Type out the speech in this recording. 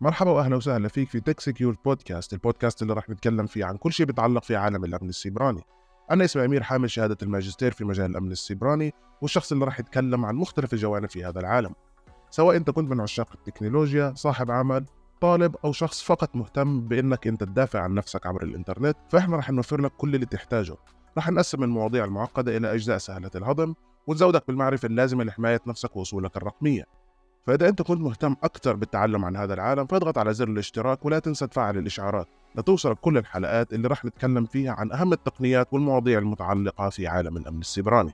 مرحبا وأهلا وسهلا فيك في Tech Secured Podcast، البودكاست اللي راح نتكلم فيه عن كل شيء بيتعلق في عالم الأمن السيبراني. أنا اسمي أمير حامل شهادة الماجستير في مجال الأمن السيبراني والشخص اللي راح يتكلم عن مختلف الجوانب في هذا العالم. سواء أنت كنت من عشاق التكنولوجيا، صاحب عمل، طالب أو شخص فقط مهتم بإنك أنت تدافع عن نفسك عبر الإنترنت، فإحنا راح نوفر لك كل اللي تحتاجه. راح نقسم المواضيع المعقدة إلى أجزاء سهلة الهضم ونزودك بالمعرفة اللازمة لحماية نفسك وأصولك الرقمية. فإذا أنت كنت مهتم أكثر بالتعلم عن هذا العالم فاضغط على زر الاشتراك ولا تنسى تفعل الإشعارات لتوصلك كل الحلقات اللي رح نتكلم فيها عن أهم التقنيات والمواضيع المتعلقة في عالم الأمن السيبراني.